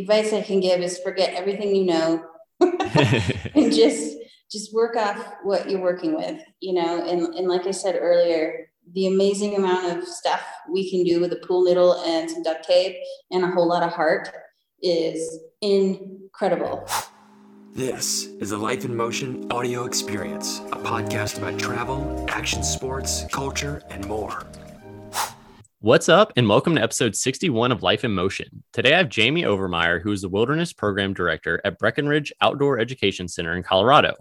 advice I can give is forget everything you know and just just work off what you're working with, you know, and, and like I said earlier, the amazing amount of stuff we can do with a pool noodle and some duct tape and a whole lot of heart is incredible. This is a Life in Motion audio experience, a podcast about travel, action sports, culture, and more. What's up, and welcome to episode 61 of Life in Motion. Today I have Jamie Overmeyer, who is the Wilderness Program Director at Breckenridge Outdoor Education Center in Colorado.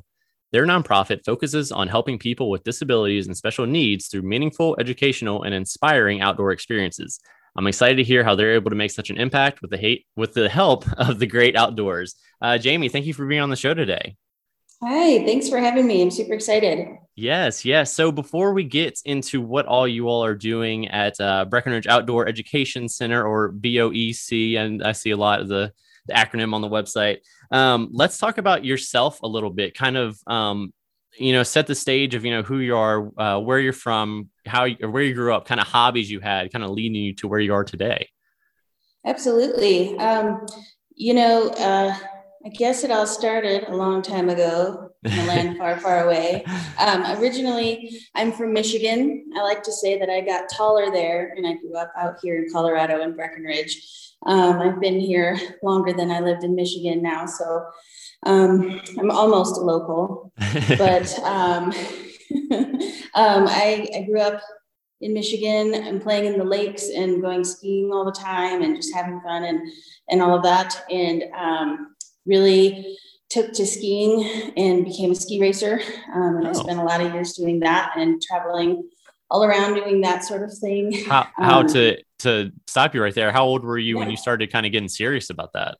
Their nonprofit focuses on helping people with disabilities and special needs through meaningful, educational, and inspiring outdoor experiences. I'm excited to hear how they're able to make such an impact with the hate with the help of the great outdoors. Uh, Jamie, thank you for being on the show today. Hi, thanks for having me. I'm super excited. Yes, yes. So before we get into what all you all are doing at uh, Breckenridge Outdoor Education Center or BOEC, and I see a lot of the, the acronym on the website. Um, let's talk about yourself a little bit. Kind of, um, you know, set the stage of you know who you are, uh, where you're from, how you, where you grew up, kind of hobbies you had, kind of leading you to where you are today. Absolutely. Um, you know. Uh, I guess it all started a long time ago in a land far, far away. Um, originally, I'm from Michigan. I like to say that I got taller there and I grew up out here in Colorado in Breckenridge. Um, I've been here longer than I lived in Michigan now, so um, I'm almost a local. but um, um, I, I grew up in Michigan and playing in the lakes and going skiing all the time and just having fun and and all of that. And um, really took to skiing and became a ski racer. Um, and oh. I spent a lot of years doing that and traveling all around doing that sort of thing. How, how um, to to stop you right there? How old were you yeah. when you started kind of getting serious about that?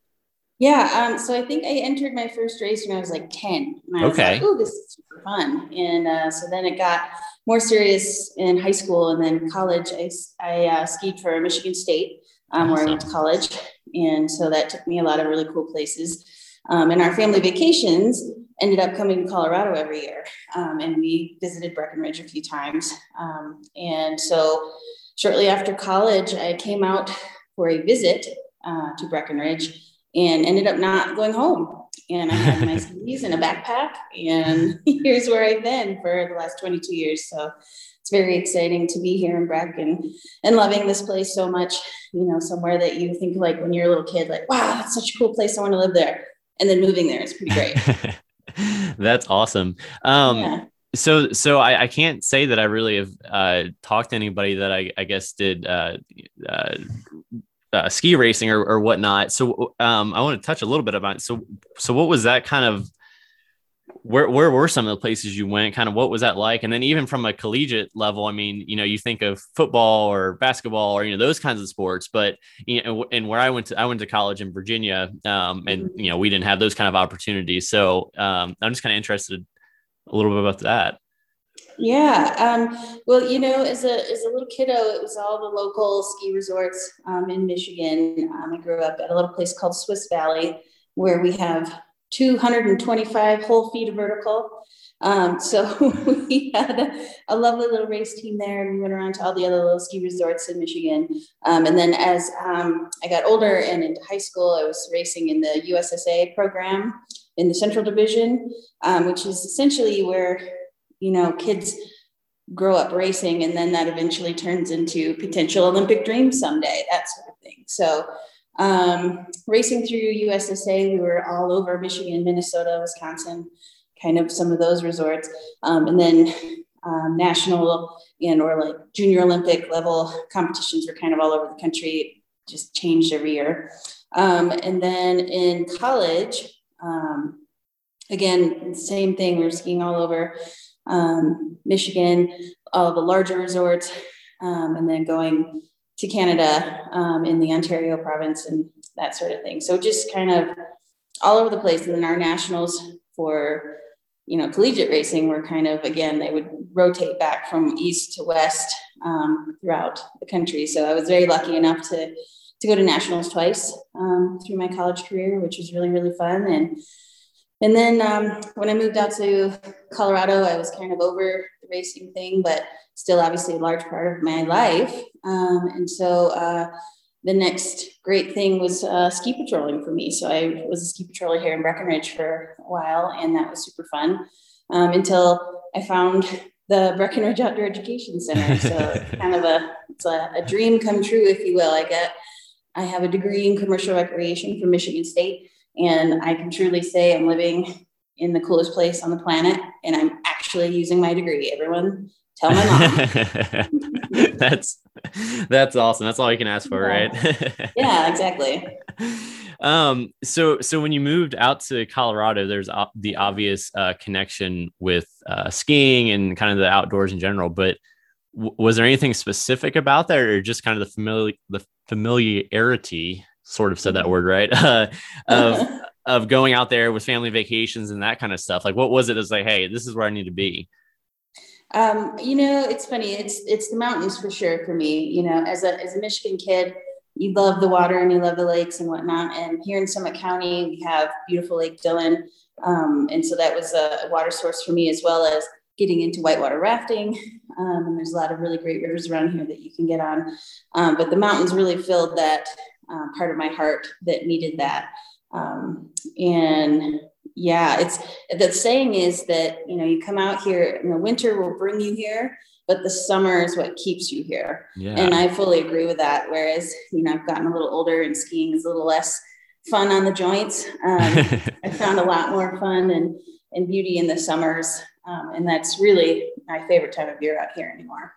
Yeah, um, so I think I entered my first race when I was like ten. And I okay. was like, "Oh, this is super fun!" And uh, so then it got more serious in high school, and then college. I I uh, skied for Michigan State, um, awesome. where I went to college, and so that took me a lot of really cool places. Um, and our family vacations ended up coming to Colorado every year. Um, and we visited Breckenridge a few times. Um, and so shortly after college, I came out for a visit uh, to Breckenridge and ended up not going home. And I had my skis and a backpack, and here's where I've been for the last 22 years. So it's very exciting to be here in Breck and, and loving this place so much. You know, somewhere that you think like when you're a little kid, like, wow, that's such a cool place. I want to live there and then moving there is pretty great. That's awesome. Um, yeah. So, so I, I, can't say that I really have uh, talked to anybody that I, I guess did uh, uh, uh ski racing or, or whatnot. So, um, I want to touch a little bit about it. So, so what was that kind of where where were some of the places you went? Kind of what was that like? And then even from a collegiate level, I mean, you know, you think of football or basketball or you know those kinds of sports, but you know, and where I went to, I went to college in Virginia, um, and mm-hmm. you know, we didn't have those kind of opportunities. So um, I'm just kind of interested a little bit about that. Yeah. Um, well, you know, as a as a little kiddo, it was all the local ski resorts um, in Michigan. Um, I grew up at a little place called Swiss Valley, where we have 225 whole feet of vertical. Um, so we had a, a, lovely little race team there, and we went around to all the other little ski resorts in Michigan. Um, and then as um, I got older and into high school, I was racing in the USSA program in the Central Division, um, which is essentially where you know kids grow up racing, and then that eventually turns into potential Olympic dreams someday, that sort of thing. So um, racing through USSA, we were all over Michigan, Minnesota, Wisconsin, kind of some of those resorts. Um, and then um, national and or like junior Olympic level competitions were kind of all over the country, just changed every year. Um, and then in college, um, again, same thing, we were skiing all over um, Michigan, all the larger resorts, and then going to Canada um, in the Ontario province and that sort of thing. So just kind of all over the place. And then our nationals for you know collegiate racing were kind of again they would rotate back from east to west um, throughout the country. So I was very lucky enough to to go to nationals twice um, through my college career, which was really really fun and. And then um, when I moved out to Colorado, I was kind of over the racing thing, but still obviously a large part of my life. Um, and so uh, the next great thing was uh, ski patrolling for me. So I was a ski patroller here in Breckenridge for a while, and that was super fun um, until I found the Breckenridge Outdoor Education Center. So kind of a it's a, a, dream come true, if you will. I get I have a degree in commercial recreation from Michigan State, and I can truly say I'm living in the coolest place on the planet, and I'm actually using my degree. Everyone, tell my mom. that's that's awesome. That's all you can ask for, yeah. right? yeah, exactly. Um, so so when you moved out to Colorado, there's the obvious uh, connection with uh, skiing and kind of the outdoors in general. But w- was there anything specific about that, or just kind of the familiar the familiarity? Sort of said that mm-hmm. word right uh, of of going out there with family vacations and that kind of stuff. Like, what was it? As like, hey, this is where I need to be. Um, you know, it's funny. It's it's the mountains for sure for me. You know, as a as a Michigan kid, you love the water and you love the lakes and whatnot. And here in Summit County, we have beautiful Lake Dillon, um, and so that was a, water source for me as well as getting into whitewater rafting. Um, and there's a lot of really great rivers around here that you can get on. Um, but the mountains really filled that uh, part of my heart that needed that. Um, and yeah, it's the saying is that you know you come out here and the winter will bring you here, but the summer is what keeps you here. Yeah. And I fully agree with that. Whereas you know I've gotten a little older and skiing is a little less fun on the joints. Um, I found a lot more fun and and beauty in the summers, um, and that's really my favorite time of year out here anymore.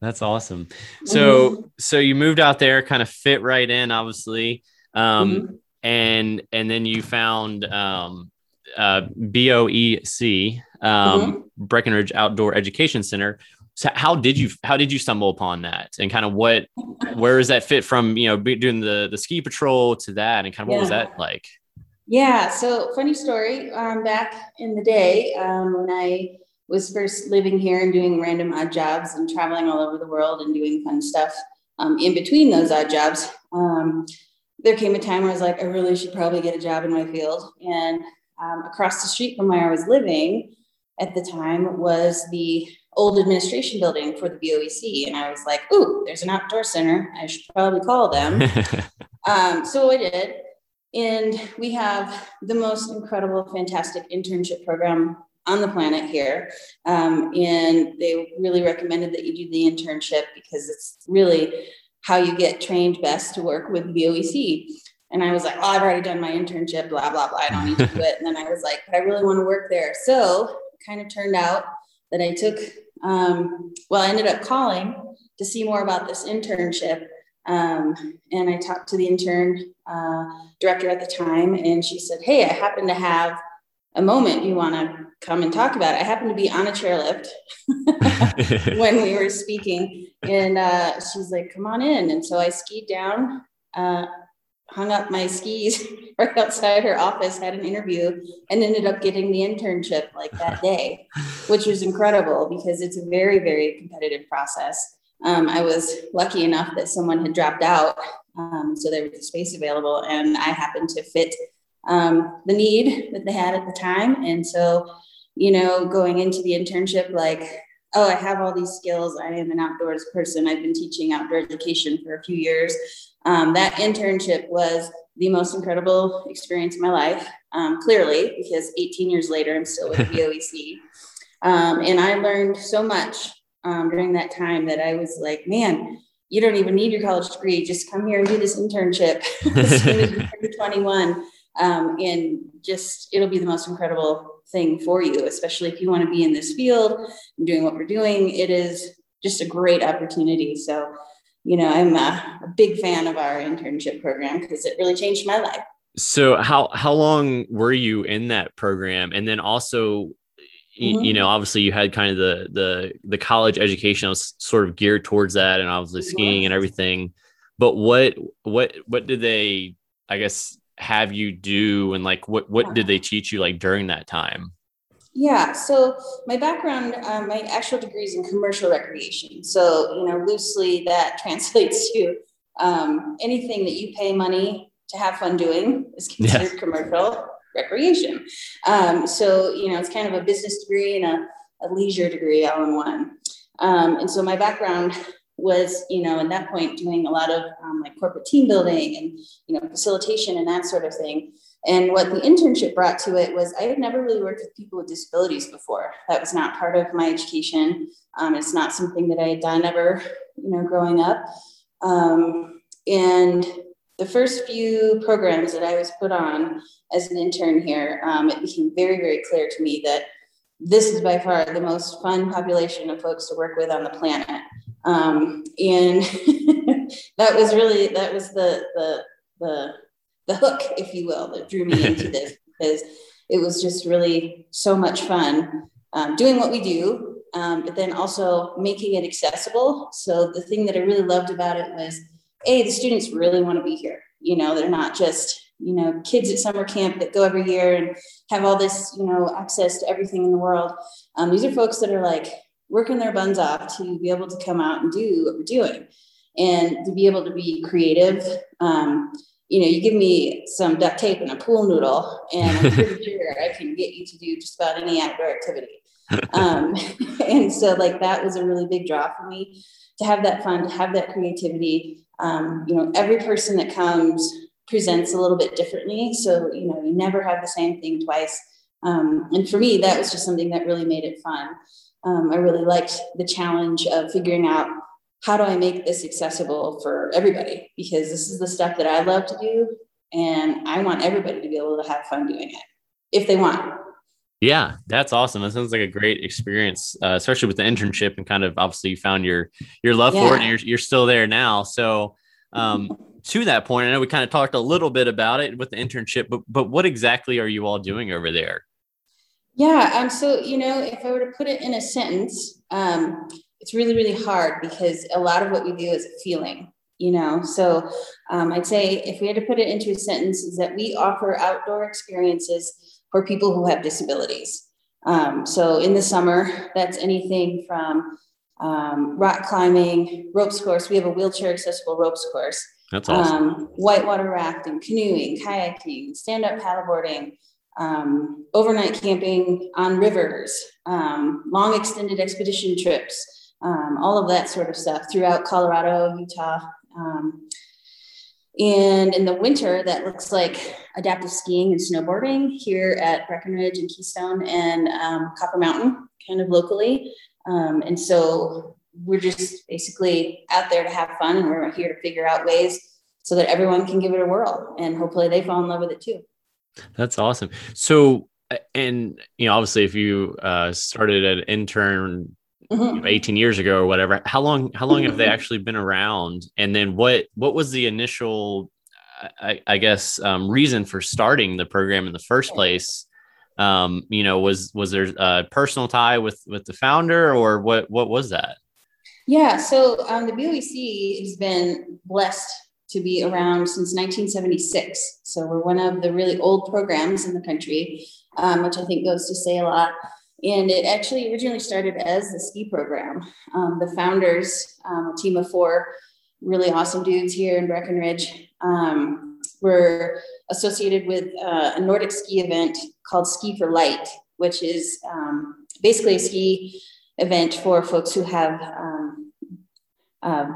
That's awesome. So mm-hmm. so you moved out there, kind of fit right in, obviously. Um, mm-hmm. And and then you found um, uh, BOEC, um, mm-hmm. Breckenridge Outdoor Education Center. So how did you how did you stumble upon that, and kind of what where does that fit from you know doing the the ski patrol to that, and kind of what yeah. was that like? Yeah, so funny story. Um, back in the day um, when I was first living here and doing random odd jobs and traveling all over the world and doing fun stuff um, in between those odd jobs, um, there came a time where I was like, I really should probably get a job in my field. And um, across the street from where I was living at the time was the old administration building for the BOEC. And I was like, ooh, there's an outdoor center. I should probably call them. um, so I did. And we have the most incredible, fantastic internship program on the planet here. Um, and they really recommended that you do the internship because it's really how you get trained best to work with BOEC. And I was like, oh, I've already done my internship, blah, blah, blah. I don't need to do it. And then I was like, I really want to work there. So it kind of turned out that I took, um, well, I ended up calling to see more about this internship. Um, and I talked to the intern uh, director at the time, and she said, Hey, I happen to have a moment you want to come and talk about. It. I happened to be on a chairlift when we were speaking, and uh, she's like, "Come on in." And so I skied down, uh, hung up my skis right outside her office, had an interview, and ended up getting the internship like that day, which was incredible because it's a very, very competitive process. Um, I was lucky enough that someone had dropped out, um, so there was a space available, and I happened to fit um, the need that they had at the time. And so, you know, going into the internship, like, oh, I have all these skills. I am an outdoors person. I've been teaching outdoor education for a few years. Um, that internship was the most incredible experience of my life, um, clearly, because 18 years later, I'm still with the BOEC. Um, and I learned so much um, during that time that I was like, man, you don't even need your college degree. Just come here and do this internship as soon as you're 21 um, and just it'll be the most incredible thing for you, especially if you want to be in this field and doing what we're doing. It is just a great opportunity. So, you know, I'm a, a big fan of our internship program because it really changed my life. So, how how long were you in that program, and then also? Mm-hmm. You know, obviously, you had kind of the the the college education was sort of geared towards that, and obviously skiing and everything. But what what what did they, I guess, have you do and like what what did they teach you like during that time yeah so my background um, my actual degree is in commercial recreation so you know loosely that translates to um, anything that you pay money to have fun doing is considered yeah. commercial recreation um, so you know it's kind of a business degree and a, a leisure degree all in one um, and so my background was, you know, at that point doing a lot of um, like corporate team building and, you know, facilitation and that sort of thing. And what the internship brought to it was I had never really worked with people with disabilities before. That was not part of my education. Um, it's not something that I had done ever, you know, growing up. Um, and the first few programs that I was put on as an intern here, um, it became very, very clear to me that this is by far the most fun population of folks to work with on the planet. Um, and that was really, that was the, the, the, the hook, if you will, that drew me into this because it was just really so much fun um, doing what we do, um, but then also making it accessible. So the thing that I really loved about it was, a the students really want to be here. You know, they're not just you know kids at summer camp that go every year and have all this you know access to everything in the world. Um, these are folks that are like working their buns off to be able to come out and do what we're doing and to be able to be creative. Um, you know, you give me some duct tape and a pool noodle, and I'm pretty sure I can get you to do just about any outdoor activity. um, and so, like, that was a really big draw for me to have that fun, to have that creativity. Um, you know, every person that comes presents a little bit differently. So, you know, you never have the same thing twice. Um, and for me, that was just something that really made it fun. Um, I really liked the challenge of figuring out how do I make this accessible for everybody? Because this is the stuff that I love to do. And I want everybody to be able to have fun doing it if they want. Yeah, that's awesome. That sounds like a great experience, uh, especially with the internship and kind of obviously you found your your love yeah. for it and you're, you're still there now. So um, to that point, I know we kind of talked a little bit about it with the internship, but but what exactly are you all doing over there? Yeah, um, so you know, if I were to put it in a sentence, um, it's really, really hard because a lot of what we do is a feeling, you know. So um, I'd say if we had to put it into a sentence, is that we offer outdoor experiences for people who have disabilities. Um, so in the summer, that's anything from um, rock climbing, ropes course. We have a wheelchair accessible ropes course. That's awesome. Um, whitewater rafting, canoeing, kayaking, stand up paddleboarding, um, overnight camping on rivers, um, long extended expedition trips, um, all of that sort of stuff throughout Colorado, Utah. Um, and in the winter, that looks like adaptive skiing and snowboarding here at Breckenridge and Keystone and um, Copper Mountain, kind of locally. Um, and so we're just basically out there to have fun, and we're here to figure out ways so that everyone can give it a whirl, and hopefully they fall in love with it too. That's awesome. So, and you know, obviously, if you uh, started an intern mm-hmm. 18 years ago or whatever how long how long have they actually been around? And then what what was the initial i, I guess um, reason for starting the program in the first place? Um, you know was was there a personal tie with with the founder or what what was that? Yeah so um, the boec has been blessed to be around since 1976 so we're one of the really old programs in the country um, which i think goes to say a lot and it actually originally started as a ski program. Um, the founders, um, a team of four really awesome dudes here in Breckenridge, um, were associated with uh, a Nordic ski event called Ski for Light, which is um, basically a ski event for folks who have um, uh,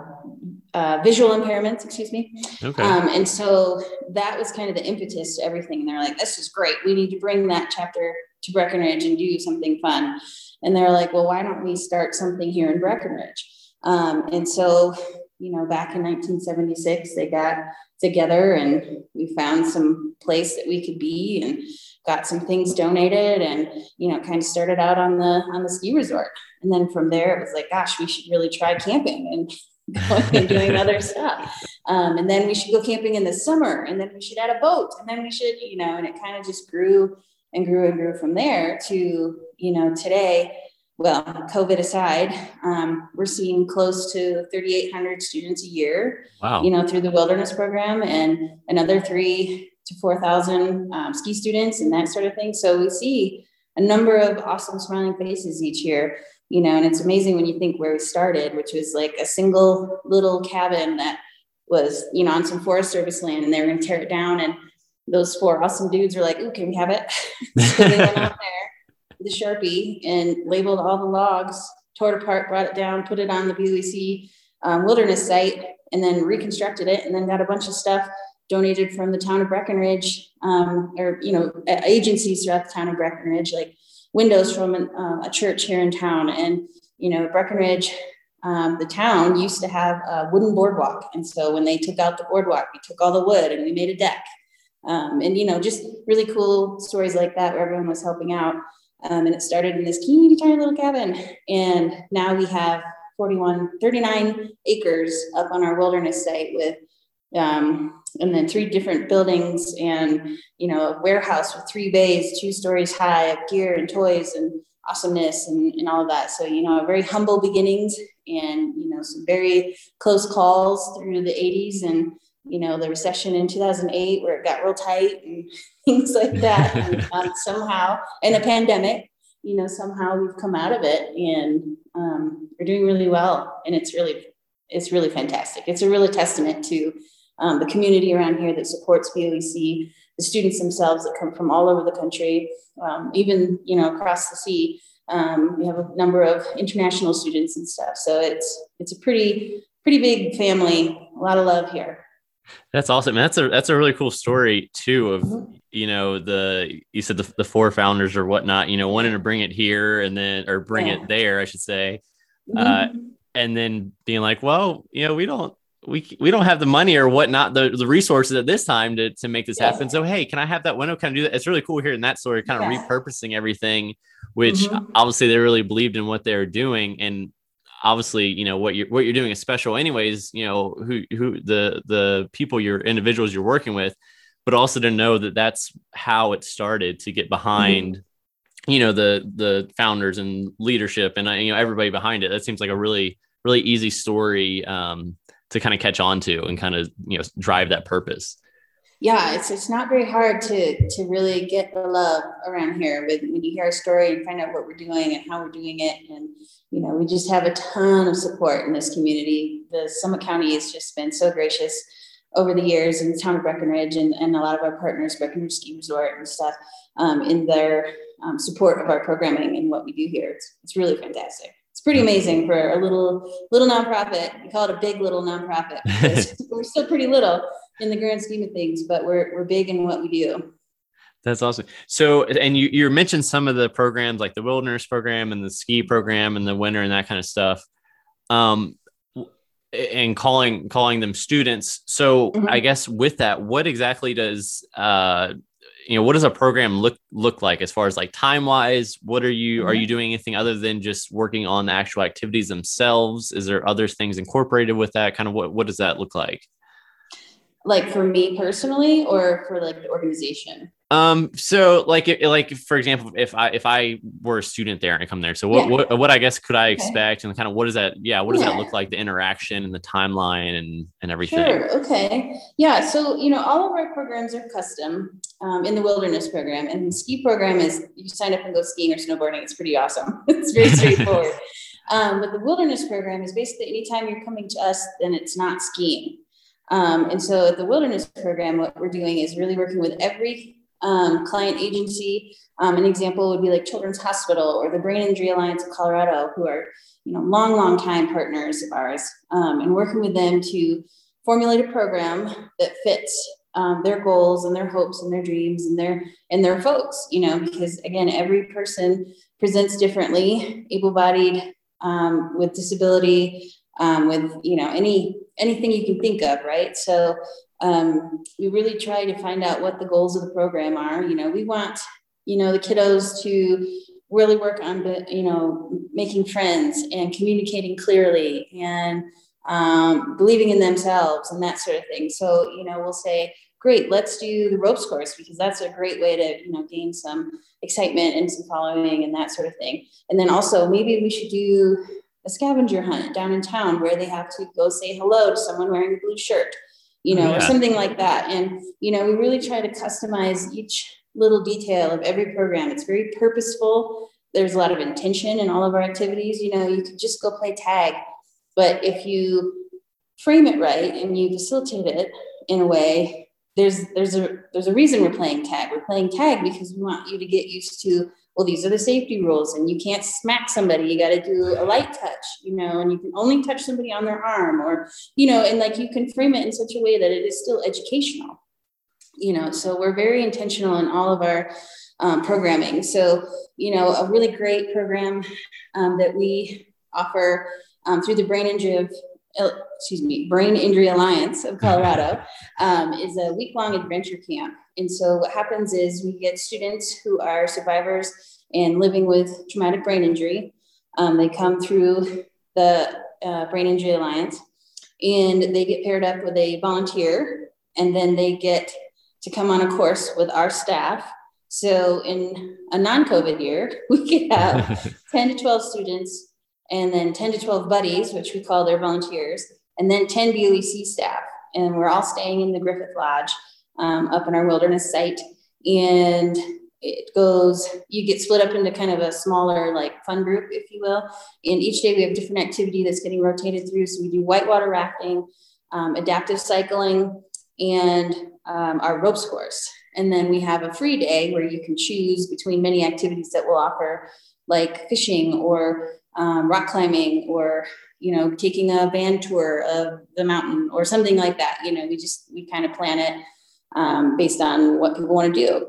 uh, visual impairments, excuse me. Okay. Um, and so that was kind of the impetus to everything. And they're like, this is great. We need to bring that chapter to Breckenridge and do something fun. And they're like, well, why don't we start something here in Breckenridge? Um, and so, you know, back in 1976, they got together and we found some place that we could be and got some things donated and, you know, kind of started out on the, on the ski resort. And then from there, it was like, gosh, we should really try camping and going and doing other stuff. Um, and then we should go camping in the summer and then we should add a boat and then we should, you know, and it kind of just grew and grew and grew from there to, you know, today, well, COVID aside, um, we're seeing close to 3,800 students a year, wow. you know, through the wilderness program and another three to 4,000 um, ski students and that sort of thing. So we see a number of awesome smiling faces each year, you know, and it's amazing when you think where we started, which was like a single little cabin that was, you know, on some Forest Service land and they were going to tear it down and those four awesome dudes are like, "Ooh, can we have it?" so they went out there sharpie and labeled all the logs, tore it apart, brought it down, put it on the BOEC um, wilderness site and then reconstructed it and then got a bunch of stuff donated from the town of Breckenridge um, or, you know, agencies throughout the town of Breckenridge, like windows from an, uh, a church here in town. And, you know, Breckenridge, um, the town used to have a wooden boardwalk. And so when they took out the boardwalk, we took all the wood and we made a deck. Um, and, you know, just really cool stories like that where everyone was helping out. Um, and it started in this teeny tiny little cabin. And now we have 41, 39 acres up on our wilderness site with, um, and then three different buildings and, you know, a warehouse with three bays, two stories high of gear and toys and awesomeness and, and all of that. So, you know, very humble beginnings and, you know, some very close calls through the 80s and, you know, the recession in 2008 where it got real tight and things like that. and um, somehow, and a pandemic, you know, somehow we've come out of it and um, we're doing really well. And it's really, it's really fantastic. It's a really testament to um, the community around here that supports BOEC, the students themselves that come from all over the country, um, even, you know, across the sea. Um, we have a number of international students and stuff. So it's, it's a pretty, pretty big family, a lot of love here. That's awesome. That's a that's a really cool story too. Of mm-hmm. you know the you said the, the four founders or whatnot. You know, wanting to bring it here and then or bring yeah. it there, I should say, uh, mm-hmm. uh, and then being like, well, you know, we don't we we don't have the money or whatnot, the the resources at this time to to make this yeah. happen. So hey, can I have that window? Can I do that? It's really cool hearing that story, kind of yeah. repurposing everything, which mm-hmm. obviously they really believed in what they were doing and obviously you know what you're what you're doing is special anyways you know who who the the people your individuals you're working with but also to know that that's how it started to get mm-hmm. behind mm-hmm. you know the the founders and leadership and you know everybody behind it that seems like a really really easy story um, to kind of catch on to and kind of you know drive that purpose yeah, it's it's not very hard to to really get the love around here with when you hear our story and find out what we're doing and how we're doing it. And you know, we just have a ton of support in this community. The Summit County has just been so gracious over the years in the town of Breckenridge and, and a lot of our partners, Breckenridge Ski Resort and stuff, um, in their um, support of our programming and what we do here. It's, it's really fantastic. It's pretty amazing for a little little nonprofit. We call it a big little nonprofit we're still pretty little in the grand scheme of things, but we're we're big in what we do. That's awesome. So, and you you mentioned some of the programs like the wilderness program and the ski program and the winter and that kind of stuff. Um, and calling calling them students. So, mm-hmm. I guess with that, what exactly does uh, you know what does a program look look like as far as like time wise? What are you mm-hmm. are you doing anything other than just working on the actual activities themselves? Is there other things incorporated with that? Kind of what what does that look like? Like for me personally or for like the organization um so like like for example if i if i were a student there and I come there so what yeah. what, what i guess could i expect okay. and kind of what does that yeah what does yeah. that look like the interaction and the timeline and and everything sure okay yeah so you know all of our programs are custom um, in the wilderness program and the ski program is you sign up and go skiing or snowboarding it's pretty awesome it's very straightforward um, but the wilderness program is basically anytime you're coming to us then it's not skiing um, and so at the wilderness program, what we're doing is really working with every um, client agency. Um, an example would be like Children's Hospital or the Brain Injury Alliance of Colorado, who are you know long, long time partners of ours, um, and working with them to formulate a program that fits um, their goals and their hopes and their dreams and their and their folks. You know, because again, every person presents differently, able-bodied, um, with disability, with you know any anything you can think of, right? So um, we really try to find out what the goals of the program are. You know, we want you know the kiddos to really work on you know making friends and communicating clearly and um, believing in themselves and that sort of thing. So you know we'll say great let's do the ropes course because that's a great way to you know gain some excitement and some following and that sort of thing and then also maybe we should do a scavenger hunt down in town where they have to go say hello to someone wearing a blue shirt, you know, yeah. or something like that. And, you know, we really try to customize each little detail of every program. It's very purposeful. There's a lot of intention in all of our activities. You know, you could just go play tag, but if you frame it right and you facilitate it in a way, there's there's a there's a reason we're playing tag. We're playing tag because we want you to get used to well, these are the safety rules, and you can't smack somebody. You got to do a light touch, you know, and you can only touch somebody on their arm, or, you know, and like you can frame it in such a way that it is still educational, you know. So we're very intentional in all of our um, programming. So, you know, a really great program um, that we offer um, through the Brain Injury of excuse me, Brain Injury Alliance of Colorado um, is a week long adventure camp. And so what happens is we get students who are survivors and living with traumatic brain injury. Um, they come through the uh, Brain Injury Alliance and they get paired up with a volunteer and then they get to come on a course with our staff. So in a non-COVID year, we could have 10 to 12 students and then 10 to 12 buddies, which we call their volunteers, and then 10 BOEC staff. And we're all staying in the Griffith Lodge um, up in our wilderness site. And it goes, you get split up into kind of a smaller, like fun group, if you will. And each day we have different activity that's getting rotated through. So we do whitewater rafting, um, adaptive cycling, and um, our ropes course. And then we have a free day where you can choose between many activities that we'll offer, like fishing or um, rock climbing or you know taking a van tour of the mountain or something like that you know we just we kind of plan it um, based on what people want to do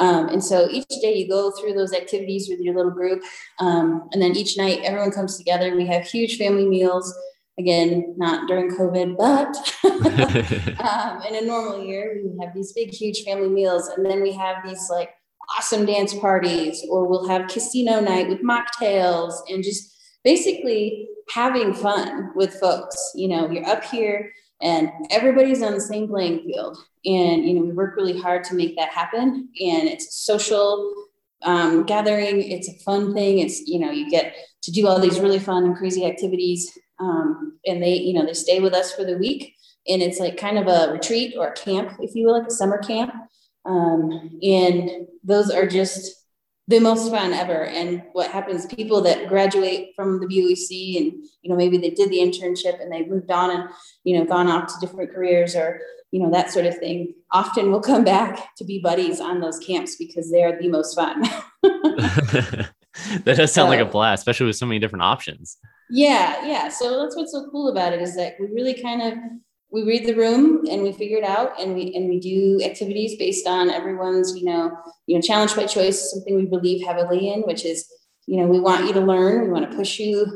um, and so each day you go through those activities with your little group um, and then each night everyone comes together and we have huge family meals again not during covid but um, in a normal year we have these big huge family meals and then we have these like awesome dance parties, or we'll have casino night with mocktails and just basically having fun with folks. You know, you're up here and everybody's on the same playing field. And, you know, we work really hard to make that happen. And it's a social um, gathering, it's a fun thing. It's, you know, you get to do all these really fun and crazy activities. Um, and they, you know, they stay with us for the week. And it's like kind of a retreat or a camp, if you will, like a summer camp. Um, and those are just the most fun ever. And what happens, people that graduate from the BOEC and, you know, maybe they did the internship and they moved on and, you know, gone off to different careers or, you know, that sort of thing, often will come back to be buddies on those camps because they're the most fun. that does sound so, like a blast, especially with so many different options. Yeah, yeah. So that's what's so cool about it is that we really kind of we read the room and we figure it out and we and we do activities based on everyone's you know you know challenge by choice something we believe heavily in which is you know we want you to learn we want to push you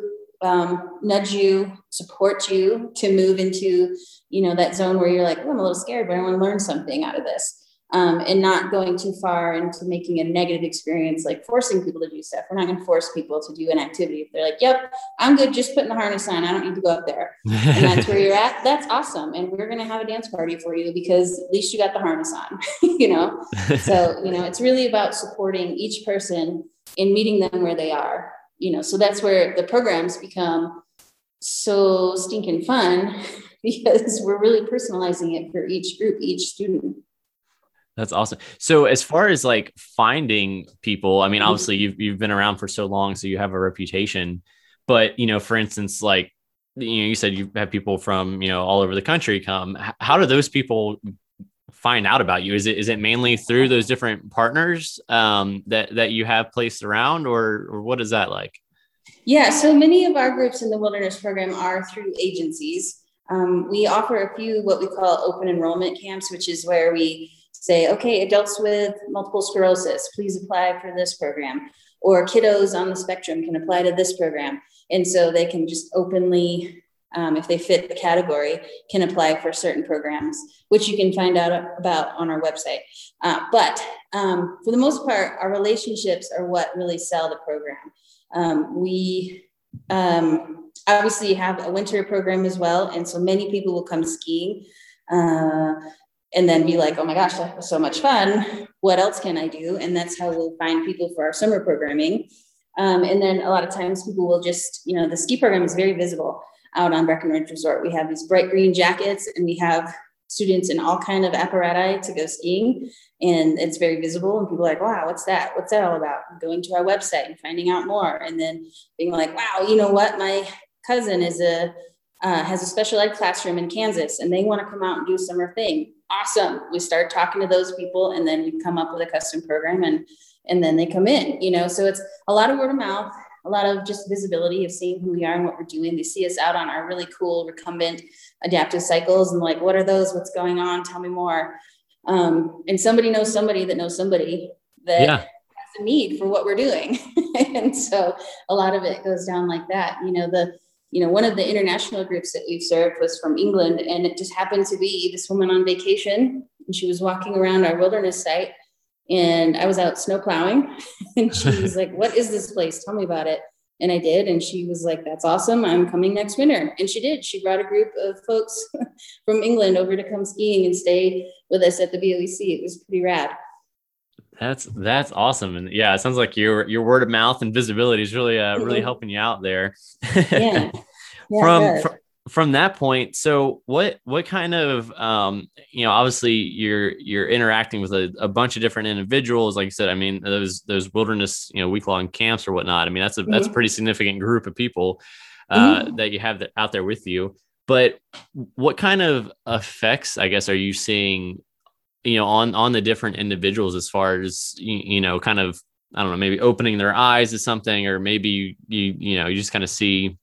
um, nudge you support you to move into you know that zone where you're like oh, i'm a little scared but i want to learn something out of this um, and not going too far into making a negative experience, like forcing people to do stuff. We're not going to force people to do an activity. If they're like, yep, I'm good just putting the harness on, I don't need to go up there. and that's where you're at. That's awesome. And we're going to have a dance party for you because at least you got the harness on, you know? so, you know, it's really about supporting each person in meeting them where they are, you know? So that's where the programs become so stinking fun because we're really personalizing it for each group, each student. That's awesome. So as far as like finding people, I mean, obviously you've you've been around for so long, so you have a reputation. But you know, for instance, like you know, you said you have people from you know all over the country come. How do those people find out about you? Is it is it mainly through those different partners um, that that you have placed around, or or what is that like? Yeah, so many of our groups in the wilderness program are through agencies. Um, we offer a few what we call open enrollment camps, which is where we say, okay, adults with multiple sclerosis, please apply for this program. Or kiddos on the spectrum can apply to this program. And so they can just openly, um, if they fit the category, can apply for certain programs, which you can find out about on our website. Uh, but um, for the most part, our relationships are what really sell the program. Um, we um, obviously have a winter program as well. And so many people will come skiing. Uh, and then be like, oh my gosh, that was so much fun. What else can I do? And that's how we'll find people for our summer programming. Um, and then a lot of times people will just, you know, the ski program is very visible out on Breckenridge Resort. We have these bright green jackets and we have students in all kind of apparatus to go skiing and it's very visible and people are like wow what's that what's that all about going to our website and finding out more and then being like wow you know what my cousin is a uh, has a special ed classroom in kansas and they want to come out and do summer thing awesome. We start talking to those people and then we come up with a custom program and and then they come in, you know. So it's a lot of word of mouth, a lot of just visibility of seeing who we are and what we're doing. They see us out on our really cool recumbent adaptive cycles and like, what are those? What's going on? Tell me more. Um, and somebody knows somebody that knows somebody that yeah. has a need for what we're doing. and so a lot of it goes down like that. You know, the you know, one of the international groups that we've served was from England, and it just happened to be this woman on vacation, and she was walking around our wilderness site, and I was out snow plowing, and she was like, "What is this place? Tell me about it." And I did, and she was like, "That's awesome! I'm coming next winter." And she did. She brought a group of folks from England over to come skiing and stay with us at the BOEC. It was pretty rad. That's that's awesome, and yeah, it sounds like your your word of mouth and visibility is really uh, really helping you out there. yeah. yeah from, from from that point so what what kind of um you know obviously you're you're interacting with a, a bunch of different individuals like you said i mean those those wilderness you know week long camps or whatnot i mean that's a mm-hmm. that's a mm-hmm. pretty significant group of people uh mm-hmm. that you have that out there with you but what kind of effects i guess are you seeing you know on on the different individuals as far as you, you know kind of i don't know maybe opening their eyes to something or maybe you you, you know you just kind of see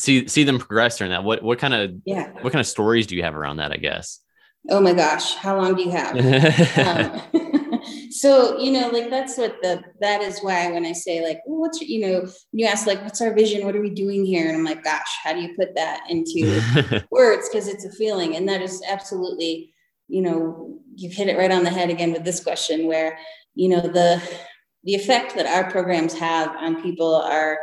see see them progress during that. What what kind of yeah what kind of stories do you have around that? I guess. Oh my gosh, how long do you have? um, so you know, like that's what the that is why when I say like, well, what's you know, you ask like, what's our vision? What are we doing here? And I'm like, gosh, how do you put that into words? Because it's a feeling, and that is absolutely, you know, you've hit it right on the head again with this question, where you know the the effect that our programs have on people are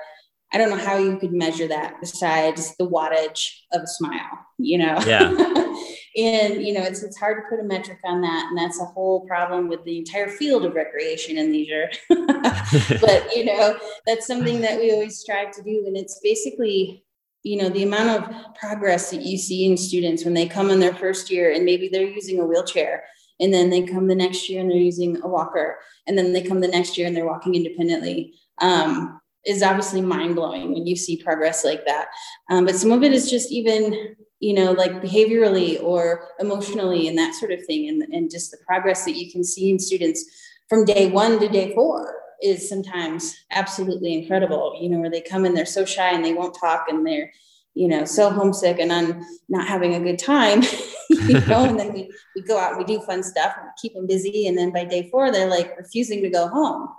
I don't know how you could measure that besides the wattage of a smile, you know? Yeah. and, you know, it's, it's hard to put a metric on that. And that's a whole problem with the entire field of recreation and leisure. but, you know, that's something that we always strive to do. And it's basically, you know, the amount of progress that you see in students when they come in their first year and maybe they're using a wheelchair and then they come the next year and they're using a walker and then they come the next year and they're walking independently. Um, is obviously mind blowing when you see progress like that. Um, but some of it is just even, you know, like behaviorally or emotionally and that sort of thing. And, and just the progress that you can see in students from day one to day four is sometimes absolutely incredible, you know, where they come and they're so shy and they won't talk and they're, you know, so homesick and I'm not having a good time, you know, and then we, we go out and we do fun stuff and keep them busy. And then by day four, they're like refusing to go home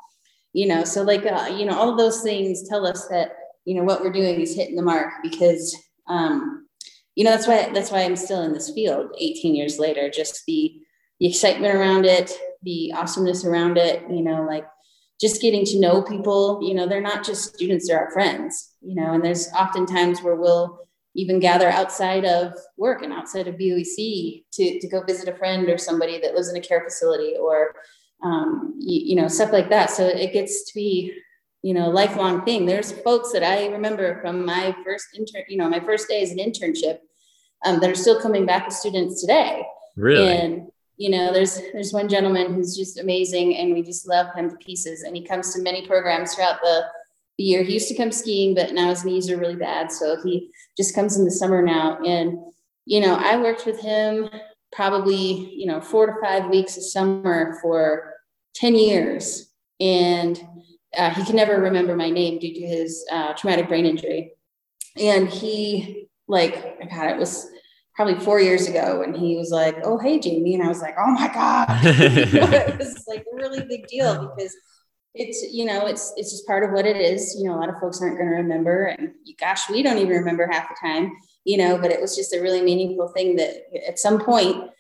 you know so like uh, you know all of those things tell us that you know what we're doing is hitting the mark because um you know that's why that's why i'm still in this field 18 years later just the the excitement around it the awesomeness around it you know like just getting to know people you know they're not just students they're our friends you know and there's often times where we'll even gather outside of work and outside of BOEC to, to go visit a friend or somebody that lives in a care facility or um, you, you, know, stuff like that. So it gets to be, you know, lifelong thing. There's folks that I remember from my first intern, you know, my first day as an internship um, that are still coming back as students today. Really? And, you know, there's, there's one gentleman who's just amazing and we just love him to pieces. And he comes to many programs throughout the, the year. He used to come skiing, but now his knees are really bad. So he just comes in the summer now. And, you know, I worked with him probably you know four to five weeks a summer for 10 years and uh, he can never remember my name due to his uh, traumatic brain injury and he like god it was probably four years ago and he was like oh hey jamie and i was like oh my god. It was like a really big deal because it's you know it's it's just part of what it is. You know a lot of folks aren't going to remember and gosh we don't even remember half the time you know, but it was just a really meaningful thing that at some point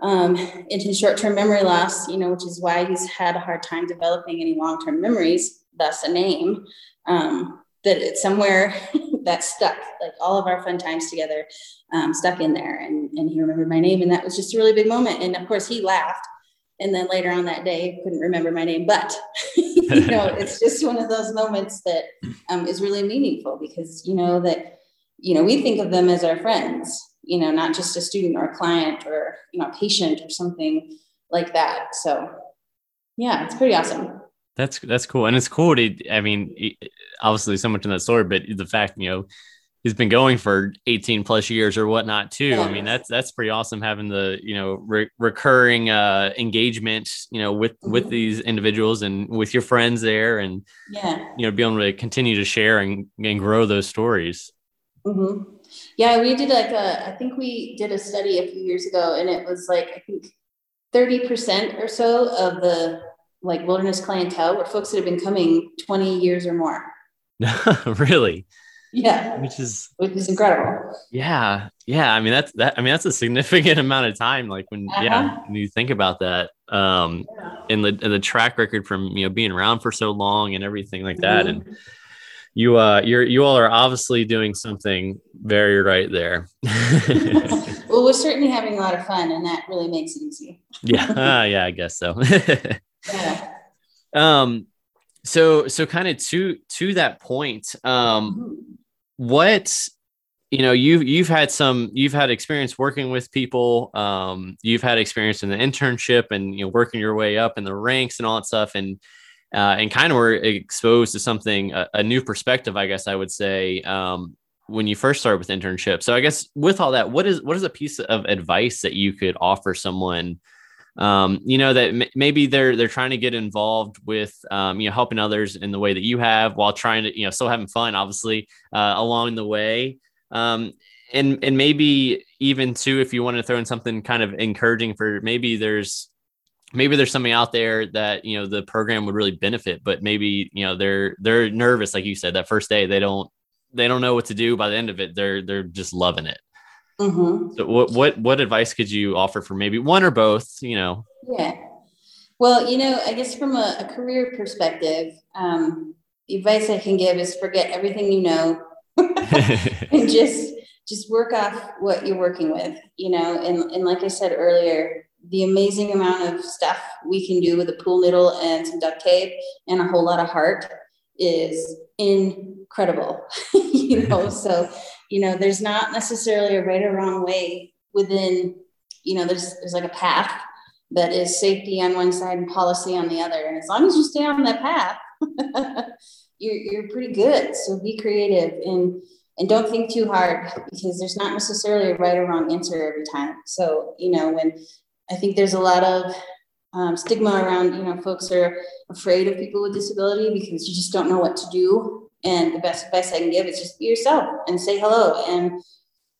um, in his short-term memory loss, you know, which is why he's had a hard time developing any long-term memories, thus a name, um, that it's somewhere that stuck, like all of our fun times together um, stuck in there. And, and he remembered my name. And that was just a really big moment. And of course he laughed. And then later on that day, couldn't remember my name, but you know, it's just one of those moments that um, is really meaningful because you know that you know, we think of them as our friends, you know, not just a student or a client or, you know, a patient or something like that. So yeah, it's pretty awesome. That's, that's cool. And it's cool to, I mean, obviously so much in that story, but the fact, you know, he's been going for 18 plus years or whatnot too. Yeah. I mean, that's that's pretty awesome having the you know re- recurring uh, engagement you know with mm-hmm. with these individuals and with your friends there, and yeah, you know, be able to continue to share and, and grow those stories. Mm-hmm. Yeah, we did like a. I think we did a study a few years ago, and it was like I think 30 percent or so of the like wilderness clientele were folks that have been coming 20 years or more. really? Yeah. Which is which is incredible. Yeah. Yeah. I mean that's that I mean that's a significant amount of time. Like when uh-huh. yeah, when you think about that. Um yeah. in the in the track record from you know being around for so long and everything like that. Mm-hmm. And you uh you're you all are obviously doing something very right there. well, we're certainly having a lot of fun and that really makes it easy. yeah. Uh, yeah, I guess so. Yeah. Um so so kind of to to that point um mm-hmm. what you know you've you've had some you've had experience working with people um you've had experience in the internship and you know working your way up in the ranks and all that stuff and uh, and kind of were exposed to something a, a, new perspective i guess i would say um when you first started with internship so i guess with all that what is what is a piece of advice that you could offer someone um, you know that m- maybe they're they're trying to get involved with um, you know helping others in the way that you have while trying to you know still having fun obviously uh, along the way. Um, and and maybe even too if you want to throw in something kind of encouraging for maybe there's maybe there's something out there that you know the program would really benefit but maybe you know they're they're nervous like you said that first day they don't they don't know what to do by the end of it. They're they're just loving it Mm-hmm. So what what what advice could you offer for maybe one or both? You know. Yeah. Well, you know, I guess from a, a career perspective, um, the advice I can give is forget everything you know and just just work off what you're working with. You know, and and like I said earlier, the amazing amount of stuff we can do with a pool needle and some duct tape and a whole lot of heart is incredible. you know, so you know there's not necessarily a right or wrong way within you know there's there's like a path that is safety on one side and policy on the other. And as long as you stay on that path you're, you're pretty good. So be creative and and don't think too hard because there's not necessarily a right or wrong answer every time. So you know when i think there's a lot of um, stigma around you know folks are afraid of people with disability because you just don't know what to do and the best advice I can give is just be yourself and say hello and,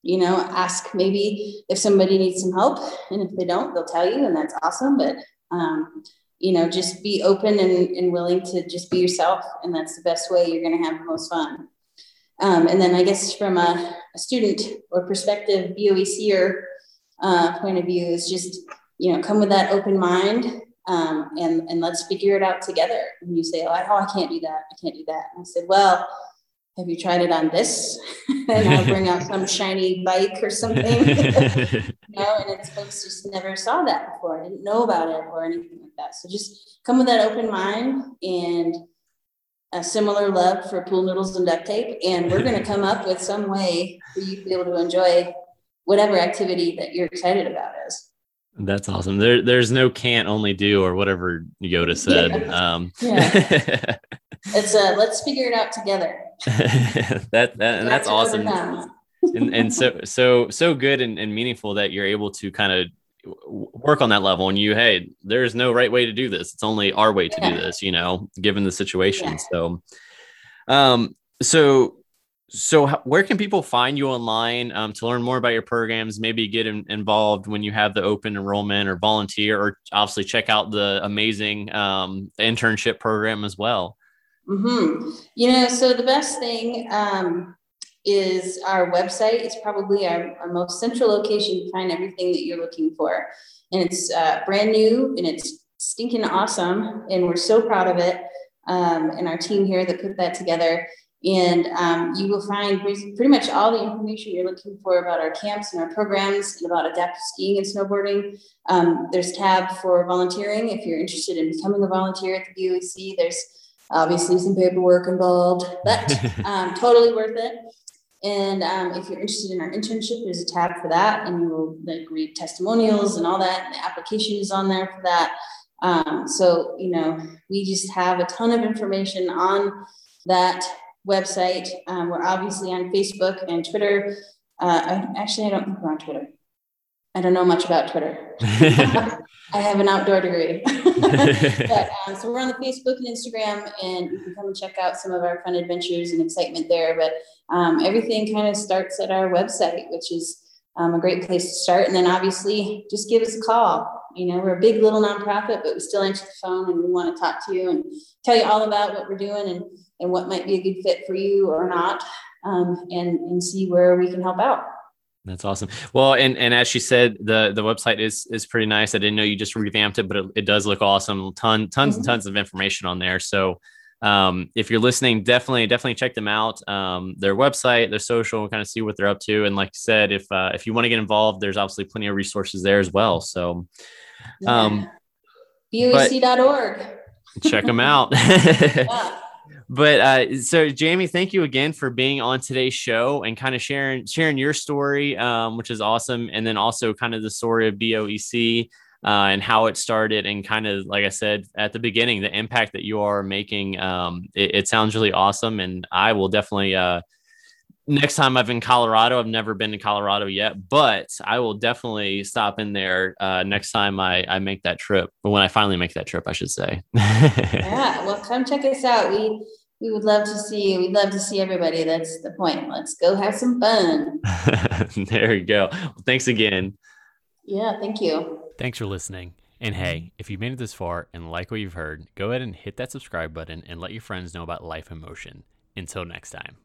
you know, ask maybe if somebody needs some help. And if they don't, they'll tell you, and that's awesome. But, um, you know, just be open and, and willing to just be yourself. And that's the best way you're going to have the most fun. Um, and then I guess from a, a student or prospective BOECer uh, point of view is just, you know, come with that open mind um, and and let's figure it out together. And you say, oh, I, oh, I can't do that. I can't do that. And I said, well, have you tried it on this? and I'll bring out some shiny bike or something. you know, and it's folks just never saw that before. I didn't know about it or anything like that. So just come with that open mind and a similar love for pool noodles and duct tape. And we're going to come up with some way for you to be able to enjoy whatever activity that you're excited about is. That's awesome. There, there's no can't only do or whatever Yoda said. Yeah. Um, yeah. it's a let's figure it out together. that, that and that's awesome. and, and so so so good and, and meaningful that you're able to kind of work on that level and you hey there's no right way to do this it's only our way to yeah. do this you know given the situation yeah. so um so so where can people find you online um, to learn more about your programs maybe get in, involved when you have the open enrollment or volunteer or obviously check out the amazing um, internship program as well? Mm-hmm. you know so the best thing um, is our website. It's probably our, our, most central location to find everything that you're looking for. And it's uh, brand new and it's stinking awesome and we're so proud of it. Um, and our team here that put that together and um, you will find pretty much all the information you're looking for about our camps and our programs and about adaptive skiing and snowboarding. Um, there's tab for volunteering if you're interested in becoming a volunteer at the BOEC. There's obviously some paperwork involved, but um, totally worth it. And um, if you're interested in our internship, there's a tab for that, and you will like read testimonials and all that. And the application is on there for that. Um, so you know, we just have a ton of information on that website. Um, we're obviously on Facebook and Twitter. Uh, I, actually, I don't think we're on Twitter. I don't know much about Twitter. I have an outdoor degree. but, um, so we're on the Facebook and Instagram, and you can come and check out some of our fun adventures and excitement there. But um, everything kind of starts at our website, which is um, a great place to start. And then obviously, just give us a call. You know, we're a big little nonprofit, but we still answer the phone and we want to talk to you and tell you all about what we're doing and, and what might be a good fit for you or not, um, and, and see where we can help out. That's awesome. Well, and and as she said, the the website is is pretty nice. I didn't know you just revamped it, but it, it does look awesome. Ton tons mm-hmm. and tons of information on there. So um, if you're listening, definitely definitely check them out. Um, their website, their social, kind of see what they're up to. And like I said, if uh, if you want to get involved, there's obviously plenty of resources there as well. So, um, yeah. BOEC.org. check them out. yeah but uh, so Jamie, thank you again for being on today's show and kind of sharing sharing your story, um, which is awesome, and then also kind of the story of BOEC uh, and how it started, and kind of like I said at the beginning, the impact that you are making. Um, it, it, sounds really awesome, and I will definitely. Uh, next time I'm in Colorado, I've never been to Colorado yet, but I will definitely stop in there uh, next time I, I make that trip. But when I finally make that trip, I should say. yeah, well, come check us out. We we would love to see you. We'd love to see everybody. That's the point. Let's go have some fun. there you go. Well, thanks again. Yeah, thank you. Thanks for listening. And hey, if you made it this far and like what you've heard, go ahead and hit that subscribe button and let your friends know about Life in Motion. Until next time.